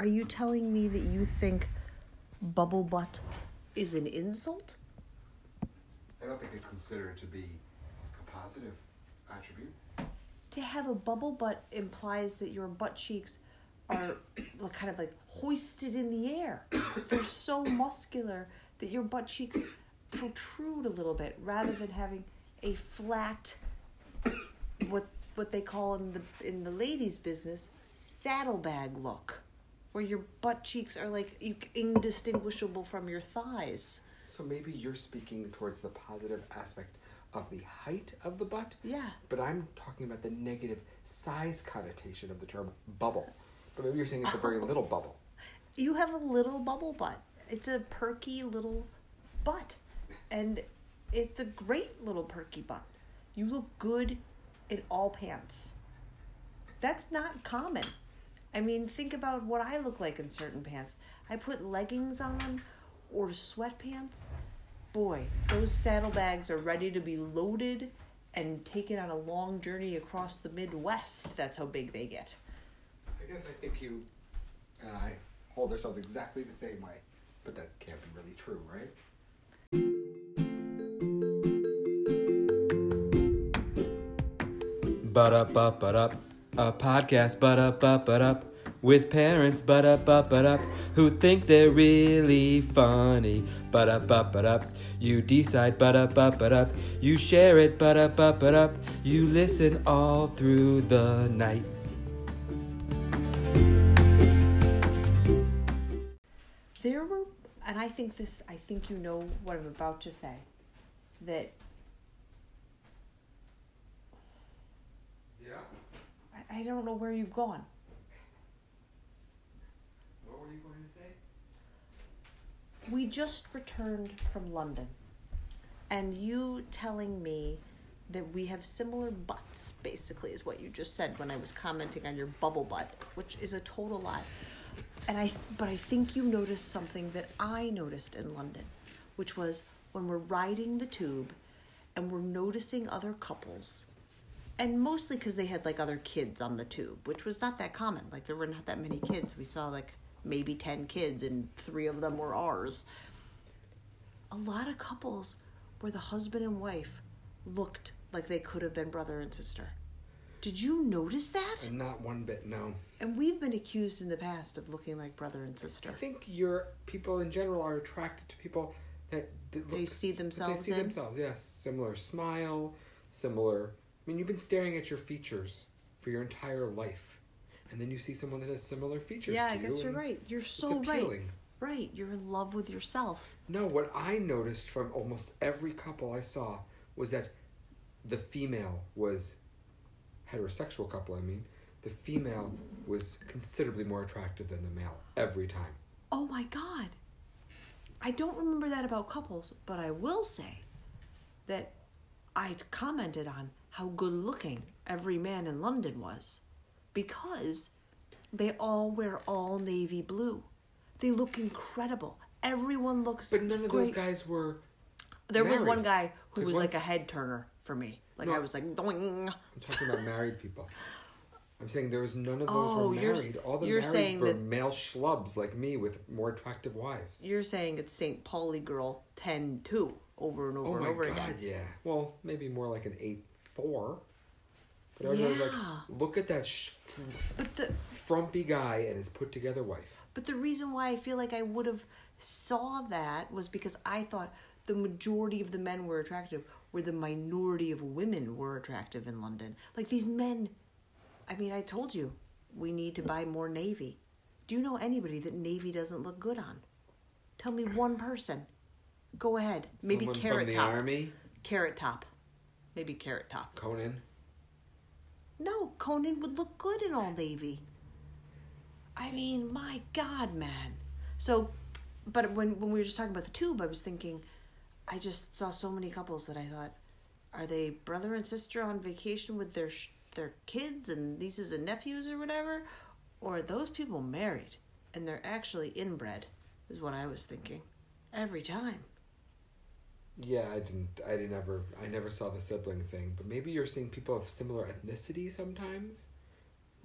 Are you telling me that you think bubble butt is an insult? I don't think it's considered to be a positive attribute. To have a bubble butt implies that your butt cheeks are kind of like hoisted in the air. They're so muscular that your butt cheeks protrude a little bit rather than having a flat what what they call in the in the ladies business saddlebag look where your butt cheeks are like you- indistinguishable from your thighs. So maybe you're speaking towards the positive aspect of the height of the butt, Yeah. but I'm talking about the negative size connotation of the term bubble. But maybe you're saying it's a very little bubble. You have a little bubble butt. It's a perky little butt. And it's a great little perky butt. You look good in all pants. That's not common. I mean, think about what I look like in certain pants. I put leggings on or sweatpants. Boy, those saddlebags are ready to be loaded and taken on a long journey across the Midwest. That's how big they get. I guess I think you and I hold ourselves exactly the same way, but that can't be really true, right? But up, up, but up, a podcast, but up, up, but up, with parents, but up, up, but up, who think they're really funny, but up, up, but up. You decide, but up, up, but up. You share it, but up, up, but up. You listen all through the night. There were, and I think this, I think you know what I'm about to say, that Yeah. I, don't know where you've gone. What were you going to say? We just returned from London, and you telling me that we have similar butts, basically, is what you just said when I was commenting on your bubble butt, which is a total lie. And I, but I think you noticed something that I noticed in London, which was when we're riding the tube, and we're noticing other couples, and mostly because they had like other kids on the tube, which was not that common. Like there were not that many kids. We saw like maybe ten kids, and three of them were ours. A lot of couples where the husband and wife looked like they could have been brother and sister. Did you notice that? Not one bit, no. And we've been accused in the past of looking like brother and sister. I think your people in general are attracted to people that, that They see themselves They see in? themselves, yes. Similar smile, similar. I mean, you've been staring at your features for your entire life, and then you see someone that has similar features. Yeah, to I guess you, you're right. You're so right. Right, you're in love with yourself. No, what I noticed from almost every couple I saw was that the female was heterosexual couple. I mean, the female was considerably more attractive than the male every time. Oh my god. I don't remember that about couples, but I will say that I commented on how good looking every man in London was because they all wear all navy blue. They look incredible. Everyone looks But none of great. those guys were. There was one guy who was like a head turner for me. Like No. I was like, doing. I'm talking about married people. I'm saying there was none of those Oh, were you're- married. All the you're married saying were that- male schlubs like me with more attractive wives. You're saying it's St. Pauli girl 10 2 over and over oh and over god, again. yeah. Well, maybe more like an eight four. But everyone's Yeah. like, look at that sh- But the frumpy guy and his put together wife. But the reason why I feel like I would have saw that was because I thought the majority of the men were attractive, where the minority of women were attractive in London. Like these men, I mean, I told you, we need to buy more navy. Do you know anybody that navy doesn't look good on? Tell me one person. Go ahead. Maybe Someone carrot from the top. army, Carrot top. Maybe carrot top. Conan. No, Conan would look good in all navy. I mean, my God, man. So, but when when we were just talking about the tube, I was thinking, I just saw so many couples that I thought, are they brother and sister on vacation with their sh- their kids and nieces and nephews or whatever, or are those people married and they're actually inbred? Is what I was thinking, every time. Yeah, I didn't. I didn't ever. I never saw the sibling thing. But maybe you're seeing people of similar ethnicity sometimes.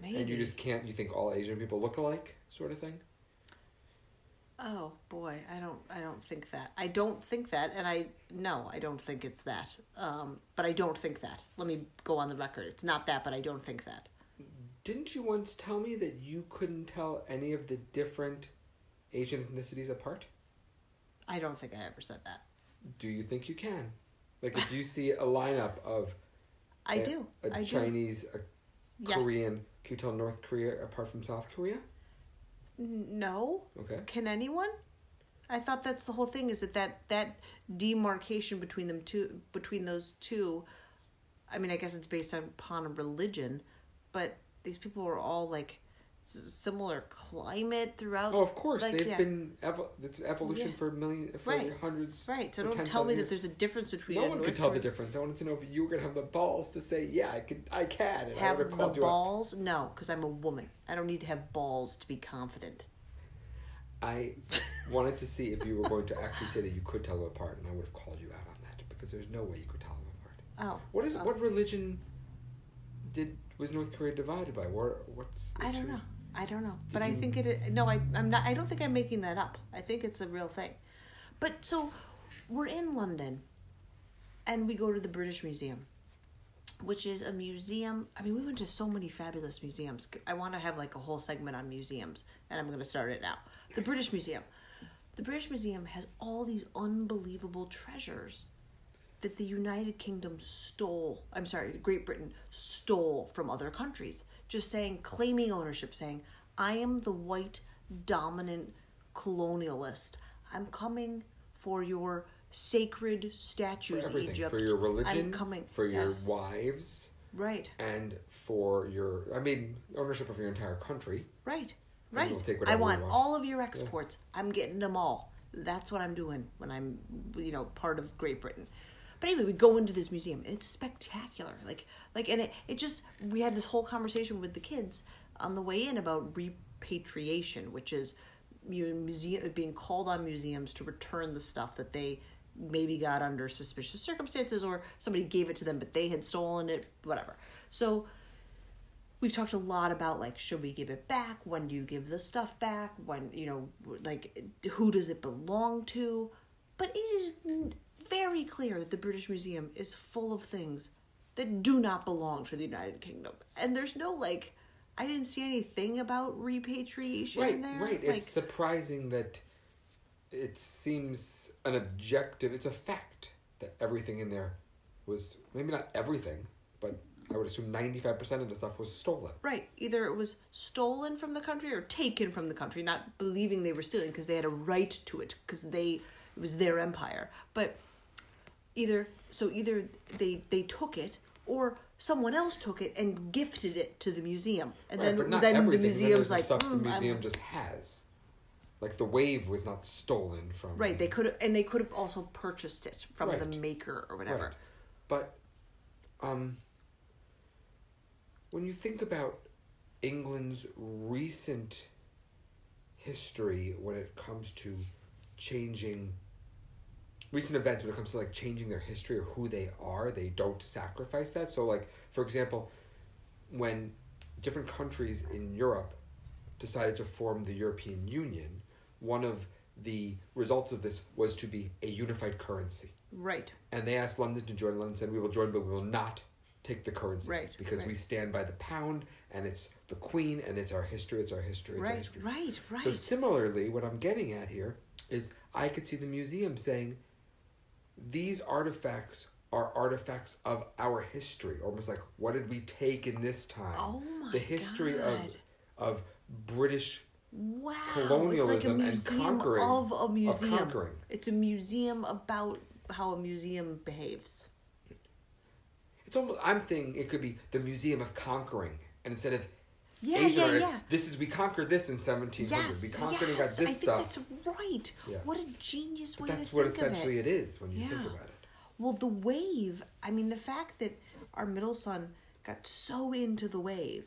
Maybe. and you just can't. You think all Asian people look alike, sort of thing. Oh boy, I don't I don't think that. I don't think that and I no, I don't think it's that. Um but I don't think that. Let me go on the record. It's not that, but I don't think that. Didn't you once tell me that you couldn't tell any of the different Asian ethnicities apart? I don't think I ever said that. Do you think you can? Like if you see a lineup of I a, do. a I Chinese, a do. Yes. Korean, can you tell North Korea apart from South Korea? No. Okay. Can anyone? I thought that's the whole thing is that that that demarcation between them two between those two I mean, I guess it's based upon a religion, but these people are all like similar climate throughout Oh, of course. like, They've yeah. been evo- it's evolution Yeah. for million for Right. hundreds. Right, so don't tell me that there's a difference between No one could tell the difference. I wanted to know if you were gonna have the balls to say, "Yeah, I could, I can," and have would have the called you balls. No, because I'm a woman. I don't need to have balls to be confident. I wanted to see if you were going to actually say that you could tell them apart, and I would have called you out on that because there's no way you could tell them apart. Oh, What is Oh. what religion did was North Korea divided by? What what's I don't two- know. I don't know, but Did I you- think it. i- No, I, I'm not. I don't think I'm making that up. I think it's a real thing. But so, we're in London, and we go to the British Museum, which is a museum. I mean, we went to so many fabulous museums. I want to have like a whole segment on museums, and I'm going to start it now. The British Museum. The British Museum has all these unbelievable treasures that the United Kingdom stole. I'm sorry, Great Britain stole from other countries. Just saying, claiming ownership, saying, I am the white dominant colonialist. I'm coming for your sacred statues, everything, Egypt. for your religion, I'm coming for your yes. wives, Right, and for your I mean ownership of your entire country. right, right. I want want. all of your exports. I'm getting them all. That's what I'm doing when I'm, you know, part of Great Britain. But anyway, we go into this museum. It's spectacular. Like, like, and it, it just we had this whole conversation with the kids on the way in about repatriation, which is mu- museum being called on museums to return the stuff that they maybe got under suspicious circumstances or somebody gave it to them but they had stolen it whatever so we've talked a lot about like should we give it back when do you give the stuff back when you know like who does it belong to but it is very clear that the british museum is full of things that do not belong to the united kingdom and there's no like i didn't see anything about repatriation Right, in there right. like it's surprising that it seems an objective. It's a fact that everything in there was maybe not everything, but I would assume ninety five percent of the stuff was stolen. Right. Either it was stolen from the country or taken from the country, not believing they were stealing because they had a right to it because they it was their empire. But either so either they they took it or someone else took it and gifted it to the museum, and right, then but not then the museum's like, stuff "Mm, the I'm-" museum just has. Like the wave was not stolen from. right. They could have and they could have also purchased it from the maker or whatever. Right. But um when you think about England's recent history when it comes to changing recent events when it comes to like changing their history or who they are, they don't sacrifice that. So like for example, when different countries in Europe decided to form the European Union, one of the results of this was to be a unified currency Right. and they asked London to join. London said, "We will join, but we will not take the currency Right, because we stand by the pound, and it's the Queen, and it's our history. It's our history. It's our Right. history." Right. Right. So similarly, what I'm getting at here is I could see the museum saying, "These artifacts are artifacts of our history, almost like what did we take in this time? Oh my the history of God. of British Wow, colonialism it's like a and conquering- of a museum. conquering. It's a museum about how a museum behaves. It's almost I'm thinking it could be the Museum of Conquering, and instead of Yeah, Asian yeah, yeah. this is we conquered this in seventeen hundred. Yes, we conquered and yes, got I this think stuff. that's right. Yeah. What a genius way But that's what essentially of it is when you think about it. Well, the wave. I mean, the fact that our middle son got so into the wave,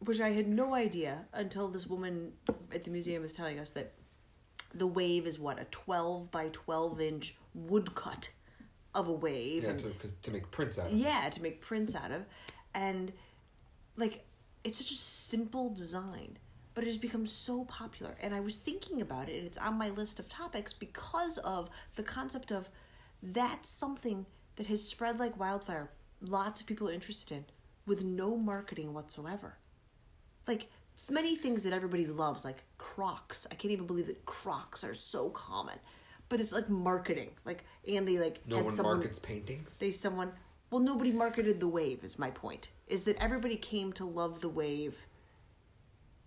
which I had no idea until this woman at the museum was telling us that the wave is what a twelve by twelve inch woodcut of a wave, Yeah, and to, cause, to make prints out of it. yeah to make prints out of and like it's such a simple design, but it has become so popular. And I was thinking about it, and it's on my list of topics because of the concept of that's something that has spread like wildfire. Lots of people are interested in with no marketing whatsoever. Like many things that everybody loves, like Crocs. I can't even believe that Crocs are so common. But it's like marketing. Like and they like No one someone markets paintings. they someone well nobody marketed the wave is my point is that everybody came to love the wave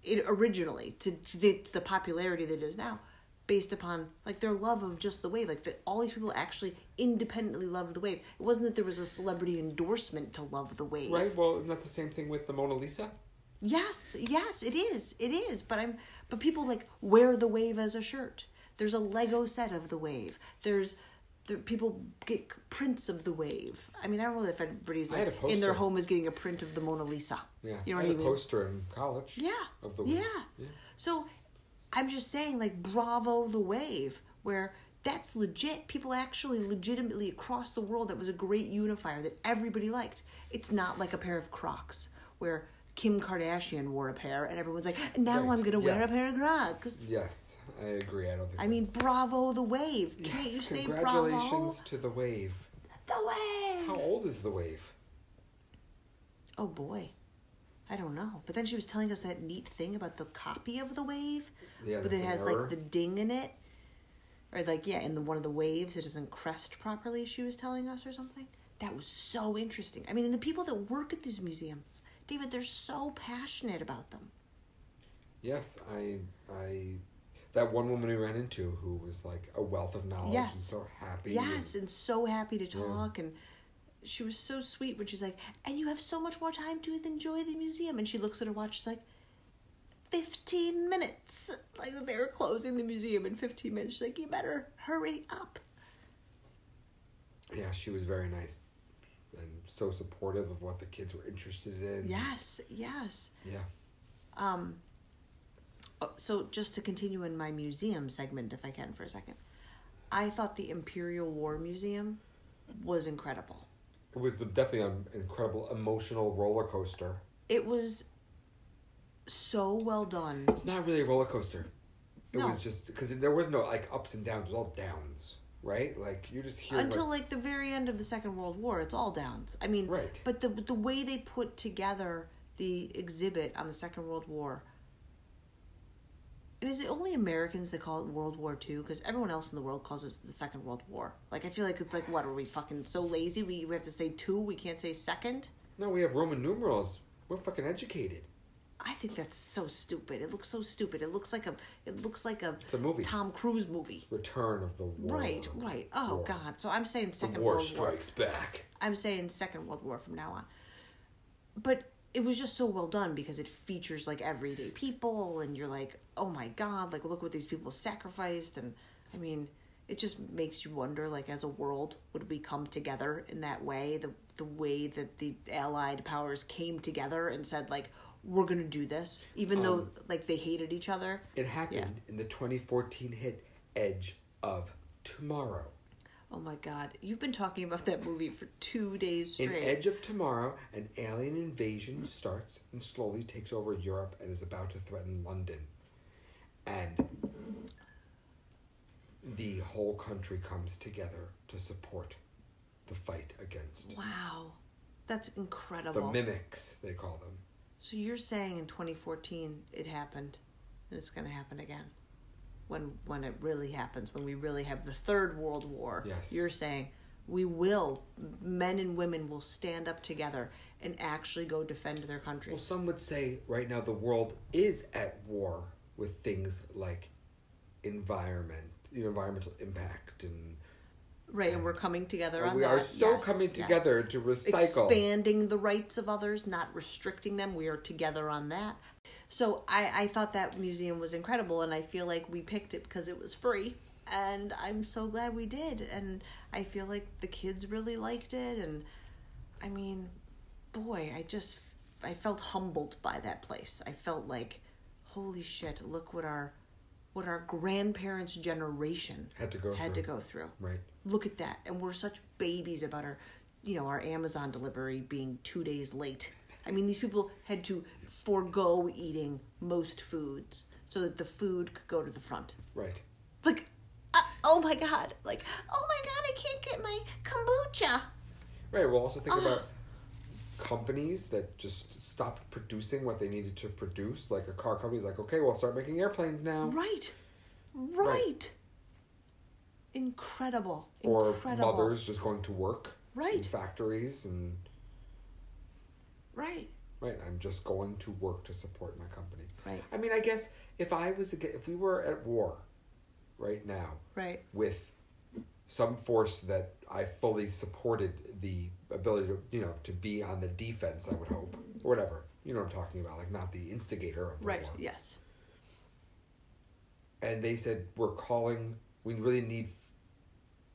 it originally to, to, the, to the popularity that it is now based upon like their love of just the wave like that all these people actually independently loved the wave it wasn't that there was a celebrity endorsement to love the wave Right. Well, isn't that the same thing with the Mona Lisa? Yes, yes, it is. It is. But I'm but people like wear the wave as a shirt. There's a Lego set of the wave. There's there, people get prints of the wave. I mean, I don't know if everybody's like in their home is getting a print of the Mona Lisa. Yeah. You know I what I mean? poster in college. Yeah. Of the yeah. yeah. So I'm just saying, like, bravo the wave, where that's legit. People actually legitimately across the world, that was a great unifier that everybody liked. It's not like a pair of Crocs where Kim Kardashian wore a pair and everyone's like, now Right, I'm gonna wear a pair of Crocs. Yes, I agree. I don't think. I mean, bravo the wave. Can't Yes, you say congratulations to the wave. the wave? How old is the wave? Oh boy. I don't know. But then she was telling us that neat thing about the copy of the wave. Yeah, but it has error. like the ding in it. Or like yeah, in the one of the waves it doesn't crest properly, she was telling us or something. That was so interesting. I mean, and the people that work at these museums, David, they're so passionate about them. Yes, I, I, that one woman we ran into who was like a wealth of knowledge Yes. and so happy. Yes, and so happy to Yeah. talk and she was so sweet when she's like, and you have so much more time to enjoy the museum. And she looks at her watch, she's like, 15 minutes. Like they were closing the museum in 15 minutes. She's like, you better hurry up. Yeah, she was very nice and so supportive of what the kids were interested in. Yes, yes. Yeah. Um, oh, so just to continue in my museum segment, if I can, for a second, I thought the Imperial War Museum was incredible. It was the, definitely an incredible emotional roller coaster. It was so well done. It's not really a roller coaster. It No. was just because there was no like ups and downs. It was all downs, right? Like you just hear Until like, like the very end of the Second World War, it's all downs. I mean, Right. But the the way they put together the exhibit on the Second World War. And is it only Americans that call it World War II? Because everyone else in the world calls it the Second World War. Like I feel like it's like what are we fucking so lazy? We we have to say two. We can't say second. no, we have Roman numerals. We're fucking educated. I think that's so stupid. It looks so stupid. It looks like a it looks like a It's a movie. Tom Cruise movie. Return of the war. Right, right. Oh War. God. So I'm saying The Second war World War. strikes back. I'm saying Second World War from now on. But it was just so well done because it features like everyday people, and you're like, oh my god, like look what these people sacrificed, and I mean, it just makes you wonder, like as a world, would we come together in that way? The the way that the Allied powers came together and said like, we're gonna do this, even though Um, like they hated each other. It happened in the 2014 hit Edge of Tomorrow. Oh my god, you've been talking about that movie for two days straight. In straight. Edge of Tomorrow, an alien invasion starts and slowly takes over Europe and is about to threaten London. And the whole country comes together to support the fight against wow, that's incredible. the mimics, they call them. So you're saying in 2014 it happened, and it's going to happen again, when when it really happens, when we really have the third world war. Yes. You're saying we will, men and women will stand up together and actually go defend their country. Well, some would say right now the world is at war with things like environment, you know, environmental impact, and right, and we're coming together on we that. are so Yes, coming yes. together to recycle. expanding the rights of others, not restricting them. We are together on that. So I, I thought that museum was incredible, and I feel like we picked it because it was free, and I'm so glad we did. And I feel like the kids really liked it, and I mean, boy, I just I felt humbled by that place. I felt like, holy shit, look what our what our grandparents' generation Had to go had through. to go through Right. Look at that and we're such babies about our you know our amazon delivery being two days late i mean these people had to forego eating most foods so that the food could go to the front. Right. Like, uh, oh my god! Like, oh my god! I can't get my kombucha. Right. We'll also think about companies that just stopped producing what they needed to produce. Like a car company's like, okay, we'll start making airplanes now. Right, right. Incredible. Or Incredible. mothers just going to work in Right. factories and Right. right. I'm just going to work to support my company. Right. I mean, I guess if I was if we were at war right now Right. with some force that I fully supported the ability to you know to be on the defense, I would hope or whatever. You know what I'm talking about, like not the instigator of the Right. war. Yes. And they said we're calling. We really need,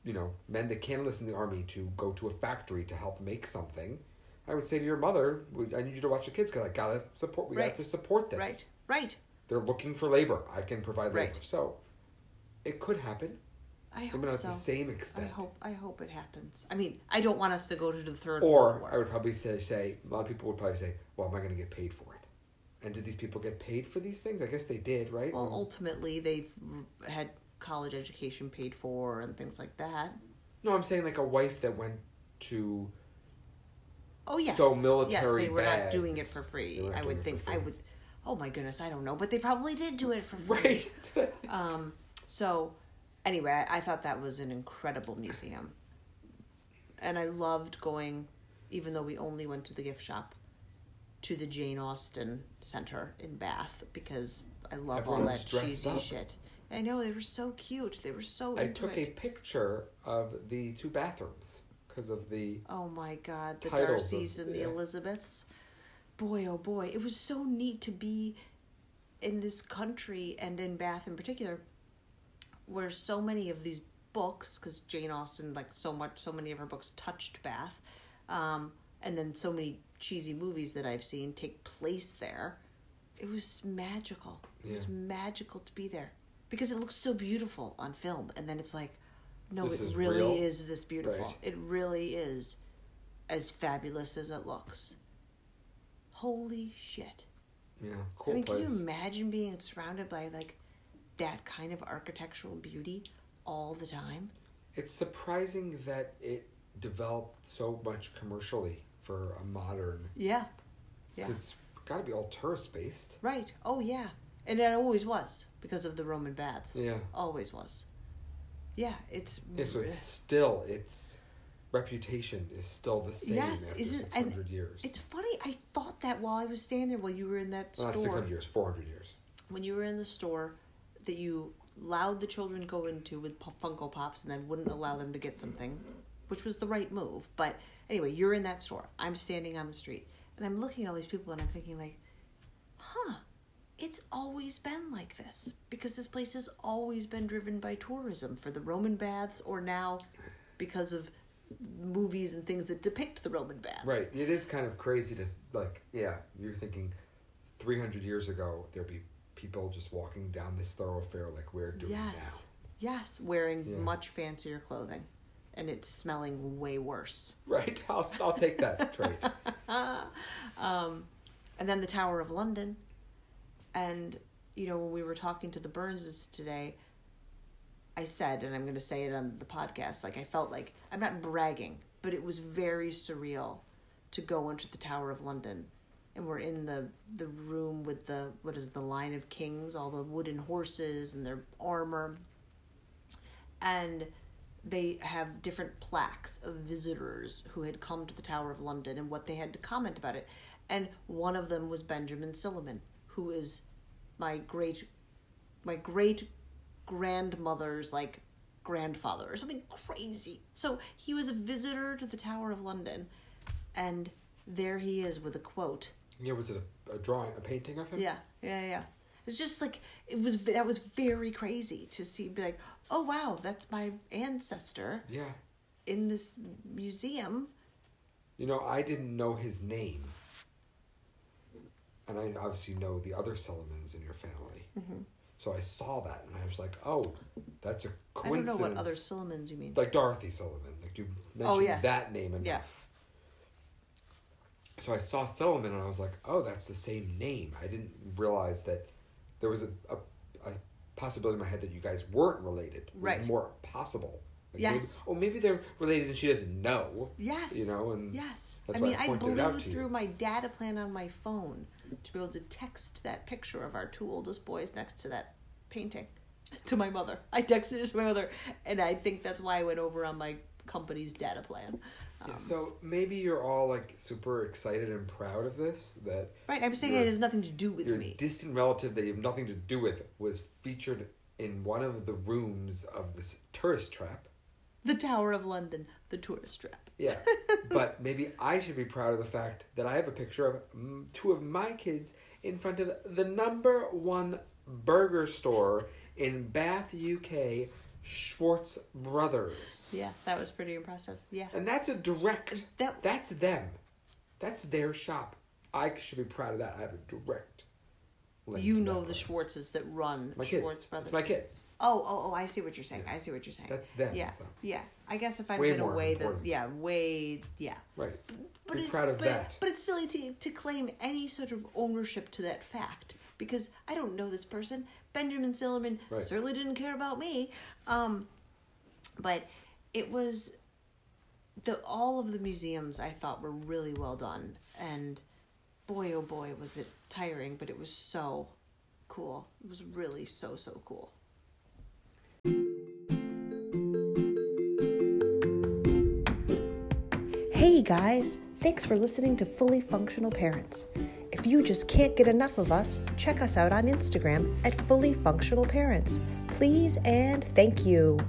you know, men that can enlist in the army to go to a factory to help make something. I would say to your mother, "I need you to watch the kids because I gotta support. We Right. have to support this. Right. Right. They're looking for labor. I can provide labor. Right. So, it could happen. I hope Maybe not so. to the same extent. I hope. I hope it happens. I mean, I don't want us to go to the third Or. I would probably say, say, a lot of people would probably say, "Well, am I going to get paid for it?" And did these people get paid for these things? I guess they did, right? Well, Um, ultimately, they've had college education paid for and things like that. no, I'm saying like a wife that went to Oh yes. So military Yes, they were not doing it for free. I would think. I would. Oh my goodness, I don't know, but they probably did do it for free. right. Um. So, anyway, I, I thought that was an incredible museum, and I loved going, even though we only went to the gift shop, to the Jane Austen Center in Bath because I love Everyone all that cheesy up. shit. I know they were so cute. They were so. I took a picture of the two bathrooms because of the Oh my god, the titles of- Darcys and the yeah. Elizabeths. Boy, oh boy, it was so neat to be in this country and in Bath in particular, where so many of these books, because Jane Austen, like so much, so many of her books touched Bath, um, and then so many cheesy movies that I've seen take place there. It was magical. It was magical to be there because it looks so beautiful on film, and then it's like, no, This it is really real? is this beautiful. Right. It really is as fabulous as it looks. Holy shit. yeah cool I mean, place. can you imagine being surrounded by like that kind of architectural beauty all the time? It's surprising that it developed so much commercially for a modern. Yeah. Yeah. It's got to be all tourist based. Right. Oh, yeah. And it always was because of the Roman baths. Yeah. Always was. Yeah, it's. Yeah, so it's still its reputation is still the same Yes, after isn't- six and hundred years. It's funny. I thought that while I was standing there, while you were in that Well, not store. six hundred years, four hundred years. when you were in the store that you allowed the children go into with Funko Pops and then wouldn't allow them to get something, which was the right move. But anyway, you're in that store. I'm standing on the street and I'm looking at all these people and I'm thinking like, huh, it's always been like this because this place has always been driven by tourism for the Roman baths or now because of movies and things that depict the Roman baths. Right. It is kind of crazy to like. Yeah, you're thinking, three hundred years ago there'd be people just walking down this thoroughfare like we're doing Yes. Yes, wearing Yeah. much fancier clothing, and it's smelling way worse. Right. I'll I'll take that trait. Um, and then the Tower of London, and you know when we were talking to the Burnses today, I said, and I'm going to say it on the podcast, like I felt like I'm not bragging, but it was very surreal to go into the Tower of London, and we're in the the room with the what is it, the line of kings, all the wooden horses and their armor, and they have different plaques of visitors who had come to the Tower of London and what they had to comment about it. And one of them was Benjamin Silliman, who is my great my great grandmother's like grandfather or something crazy. So he was a visitor to the Tower of London and there he is with a quote. Yeah. Was it a, a drawing, a painting of him? Yeah, yeah, yeah. It's just like it was. That was very crazy to see. Be like, oh wow, that's my ancestor Yeah. in this museum. You know, I didn't know his name. And I obviously know the other Sillimans in your family. Mm-hmm. So I saw that and I was like, oh, that's a I don't know what other Sillimans you mean. Like Dorothy Silliman. Like you mentioned Oh, yes. that name enough. Yeah. so I saw Silliman and I was like, oh, that's the same name. I didn't realize that there was a, a, a possibility in my head that you guys weren't related. Right. More possible. Like Yes. Maybe, oh, maybe they're related and she doesn't know. Yes. You know, and Yes. I mean, I blew you. through my data plan on my phone to be able to text that picture of our two oldest boys next to that painting to my mother. I texted it to my mother, and I think that's why I went over on my company's data plan. Um, Yeah, so maybe you're all like super excited and proud of this that right. I'm saying it has nothing to do with your me. distant relative that you have nothing to do with was featured in one of the rooms of this tourist trap. The Tower of London, the tourist trap. Yeah, but maybe I should be proud of the fact that I have a picture of mm, two of my kids in front of the number one burger store in Bath, UK, Schwartz Brothers. Yeah, that was pretty impressive. Yeah. And that's a direct. That That's them. That's their shop. I should be proud of that. I have a direct. link you to know that the. Schwartzes that run My Schwartz kids. Brothers. It's my kid. Oh, oh, oh! I see what you're saying. I see what you're saying. That's them. yeah, So. yeah. I guess if I'm Way in a more way that, important. yeah, way, yeah. Right. But Be it's, proud of but, that. But it's silly to to claim any sort of ownership to that fact because I don't know this person. Benjamin Silliman Right. certainly didn't care about me. Um, but it was the all of the museums I thought were really well done, and boy oh boy was it tiring, but it was so cool. It was really so so cool. Hey guys, thanks for listening to Fully Functional Parents. If you just can't get enough of us, check us out on Instagram at Fully Functional Parents. Please and thank you.